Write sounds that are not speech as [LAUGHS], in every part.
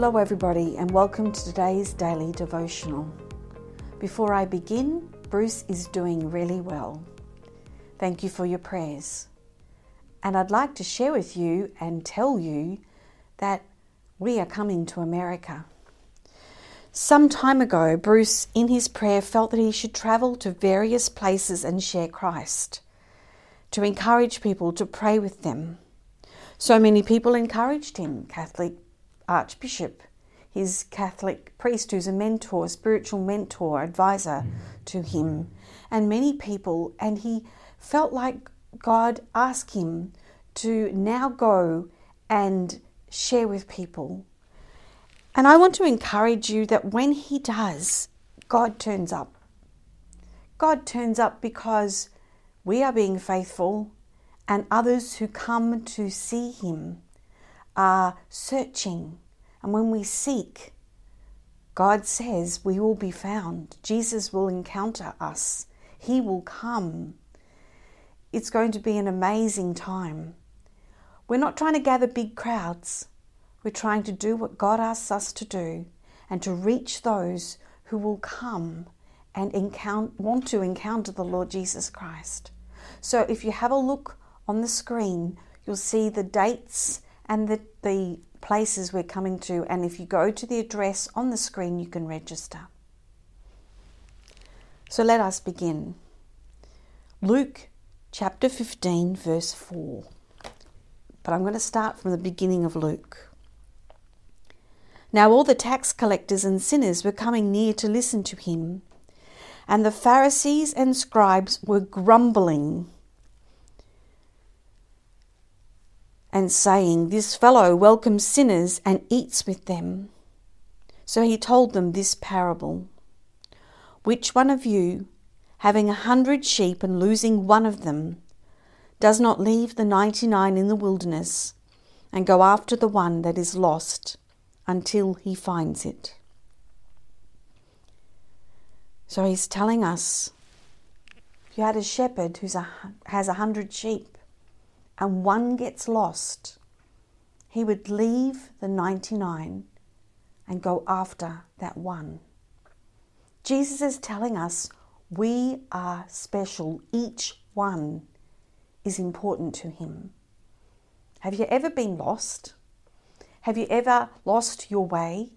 Hello, everybody, and welcome to today's daily devotional. Before I begin, Bruce is doing really well. Thank you for your prayers. And I'd like to share with you and tell you that we are coming to America. Some time ago, Bruce, in his prayer, felt that he should travel to various places and share Christ, to encourage people, to pray with them. So many people encouraged him Catholic Archbishop, his Catholic priest, who's a mentor, spiritual mentor, advisor to him, and many people. And he felt like God asked him to now go and share with people. And I want to encourage you that when he does, God turns up. God turns up because we are being faithful and others who come to see him are searching. And when we seek, God says we will be found. Jesus will encounter us, He will come. It's going to be an amazing time. We're not trying to gather big crowds. We're trying to do what God asks us to do and to reach those who will come and encounter, want to encounter the Lord Jesus Christ. So if you have a look on the screen, you'll see the dates and the, the places we're coming to. And if you go to the address on the screen, you can register. So let us begin. Luke chapter 15, verse 4. But I'm going to start from the beginning of Luke. Now all the tax collectors and sinners were coming near to listen to him, and the Pharisees and scribes were grumbling and saying, This fellow welcomes sinners and eats with them. So he told them this parable Which one of you, having a hundred sheep and losing one of them, does not leave the ninety nine in the wilderness and go after the one that is lost until he finds it? So he's telling us you had a shepherd who has a hundred sheep and one gets lost, he would leave the 99 and go after that one. Jesus is telling us we are special. Each one is important to him. Have you ever been lost? Have you ever lost your way?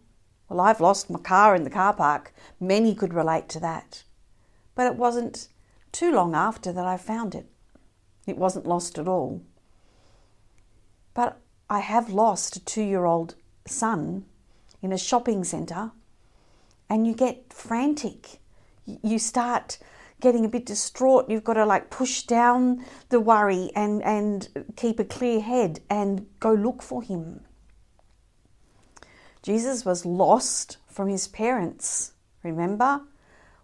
Well, I've lost my car in the car park. Many could relate to that. But it wasn't too long after that I found it. It wasn't lost at all. I have lost a two year old son in a shopping centre, and you get frantic. You start getting a bit distraught. You've got to like push down the worry and, and keep a clear head and go look for him. Jesus was lost from his parents, remember?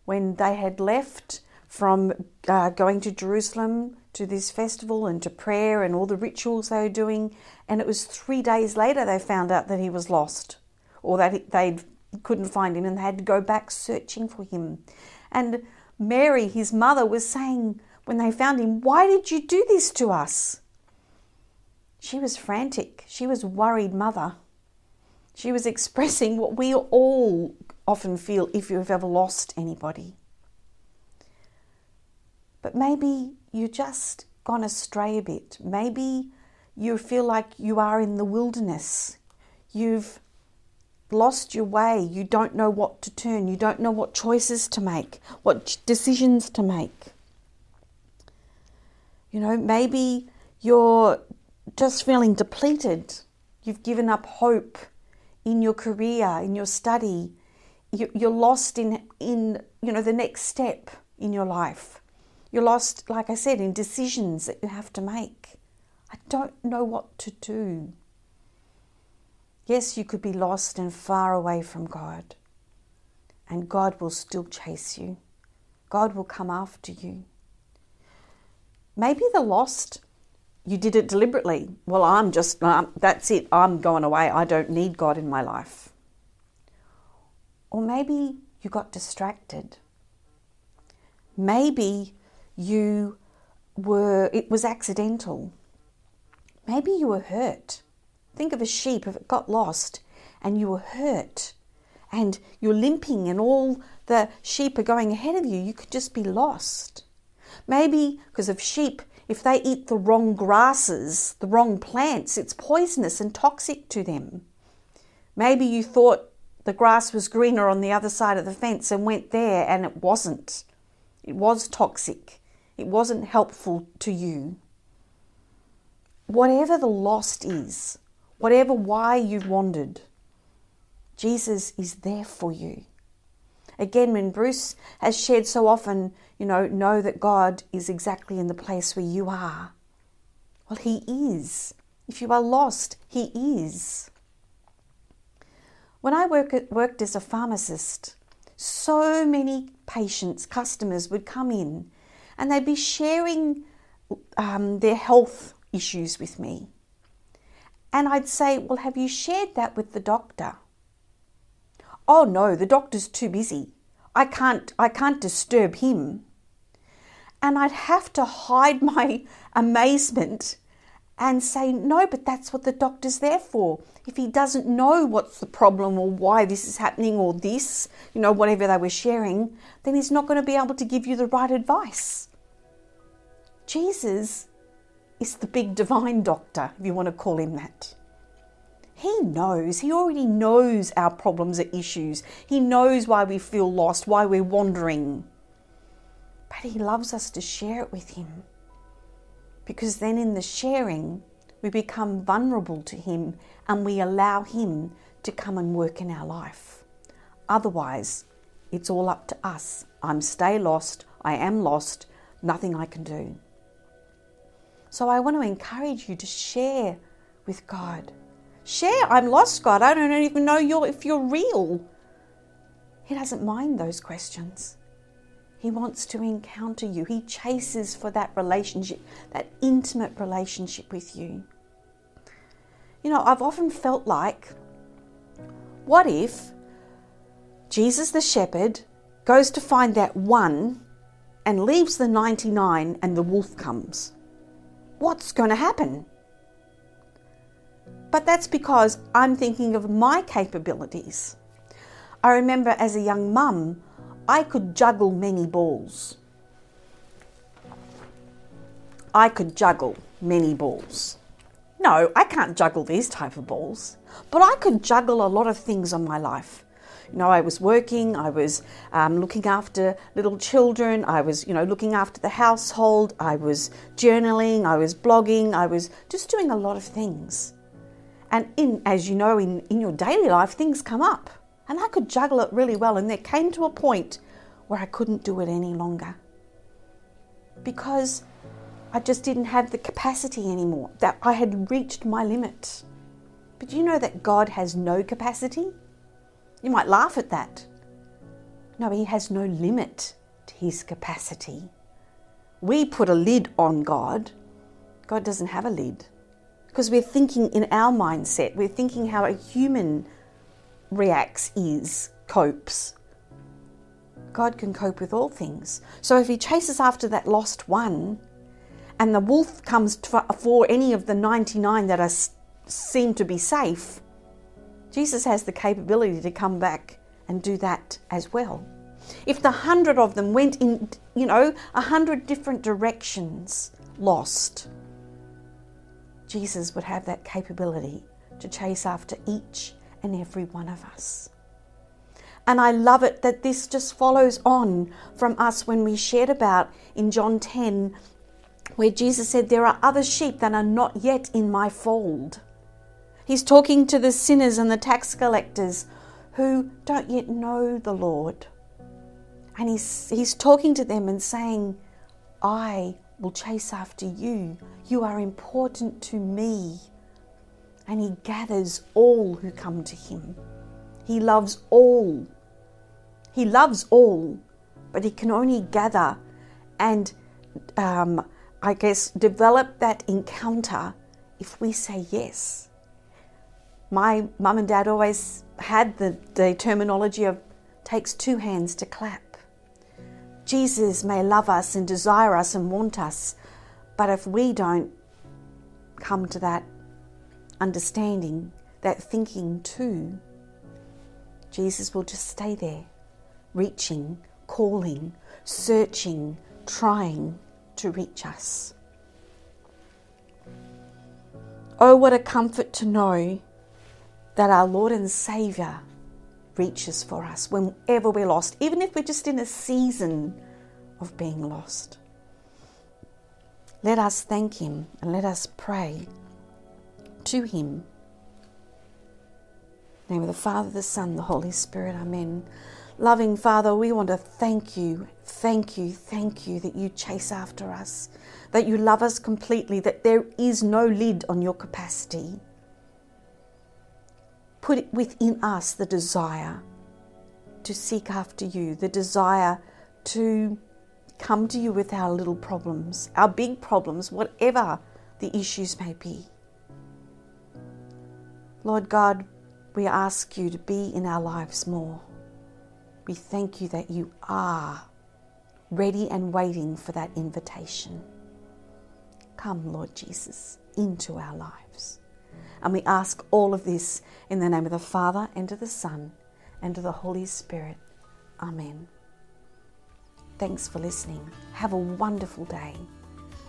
When they had left from uh, going to Jerusalem to this festival and to prayer and all the rituals they were doing. And it was three days later they found out that he was lost or that they couldn't find him and they had to go back searching for him. And Mary, his mother, was saying when they found him, Why did you do this to us? She was frantic. She was worried mother. She was expressing what we all often feel if you've ever lost anybody. But maybe you're just gone astray a bit. Maybe you feel like you are in the wilderness. You've lost your way. You don't know what to turn. You don't know what choices to make, what decisions to make. You know, maybe you're just feeling depleted. You've given up hope in your career, in your study. You're lost in, in you know, the next step in your life. You're lost, like I said, in decisions that you have to make. I don't know what to do. Yes, you could be lost and far away from God, and God will still chase you. God will come after you. Maybe the lost, you did it deliberately. Well, I'm just, um, that's it, I'm going away. I don't need God in my life. Or maybe you got distracted. Maybe you were, it was accidental. Maybe you were hurt. Think of a sheep if it got lost and you were hurt and you're limping and all the sheep are going ahead of you, you could just be lost. Maybe because of sheep, if they eat the wrong grasses, the wrong plants, it's poisonous and toxic to them. Maybe you thought the grass was greener on the other side of the fence and went there and it wasn't. It was toxic. It wasn't helpful to you. Whatever the lost is, whatever why you wandered, Jesus is there for you. Again, when Bruce has shared so often, you know, know that God is exactly in the place where you are. Well, He is. If you are lost, He is. When I work at, worked as a pharmacist, so many patients, customers would come in and they'd be sharing um, their health issues with me. And I'd say, Well, have you shared that with the doctor? Oh no, the doctor's too busy. I can't I can't disturb him. And I'd have to hide [LAUGHS] my amazement and say, no, but that's what the doctor's there for. If he doesn't know what's the problem or why this is happening or this, you know, whatever they were sharing, then he's not going to be able to give you the right advice. Jesus is the big divine doctor, if you want to call him that. He knows, he already knows our problems and issues. He knows why we feel lost, why we're wandering. But he loves us to share it with him. Because then in the sharing, we become vulnerable to him and we allow him to come and work in our life. Otherwise, it's all up to us. I'm stay lost, I am lost, nothing I can do. So I want to encourage you to share with God. Share, I'm lost, God. I don't even know you're, if you're real. He doesn't mind those questions. He wants to encounter you. He chases for that relationship, that intimate relationship with you. You know, I've often felt like, what if Jesus the shepherd goes to find that one and leaves the 99 and the wolf comes? What's going to happen? But that's because I'm thinking of my capabilities. I remember as a young mum, I could juggle many balls. I could juggle many balls. No, I can't juggle these type of balls, but I could juggle a lot of things on my life. You know, I was working, I was um, looking after little children, I was, you know, looking after the household, I was journaling, I was blogging, I was just doing a lot of things. And in, as you know, in, in your daily life, things come up. And I could juggle it really well. And there came to a point where I couldn't do it any longer because I just didn't have the capacity anymore, that I had reached my limit. But you know that God has no capacity? You might laugh at that. No, He has no limit to His capacity. We put a lid on God. God doesn't have a lid because we're thinking in our mindset, we're thinking how a human reacts, is, copes. God can cope with all things. So if He chases after that lost one, and the wolf comes for any of the 99 that are seem to be safe, Jesus has the capability to come back and do that as well. If the hundred of them went in, you know, a hundred different directions, lost, Jesus would have that capability to chase after each and every one of us. And I love it that this just follows on from us when we shared about in John 10, where Jesus said, There are other sheep that are not yet in my fold. He's talking to the sinners and the tax collectors who don't yet know the Lord. And he's, he's talking to them and saying, I will chase after you. You are important to me. And he gathers all who come to him. He loves all. He loves all, but he can only gather and, um, I guess, develop that encounter if we say yes. My mum and dad always had the, the terminology of takes two hands to clap. Jesus may love us and desire us and want us, but if we don't come to that understanding, that thinking too, Jesus will just stay there, reaching, calling, searching, trying to reach us. Oh, what a comfort to know that our Lord and Saviour reaches for us whenever we're lost, even if we're just in a season of being lost. Let us thank Him and let us pray to Him. name of the Father, the Son, the Holy Spirit. Amen. Loving Father, we want to thank you, thank you, thank you that you chase after us, that you love us completely, that there is no lid on your capacity. Put within us the desire to seek after you, the desire to come to you with our little problems, our big problems, whatever the issues may be. Lord God, we ask you to be in our lives more. We thank you that you are ready and waiting for that invitation. Come, Lord Jesus, into our lives. And we ask all of this in the name of the Father, and of the Son, and of the Holy Spirit. Amen. Thanks for listening. Have a wonderful day.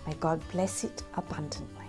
May God bless it abundantly.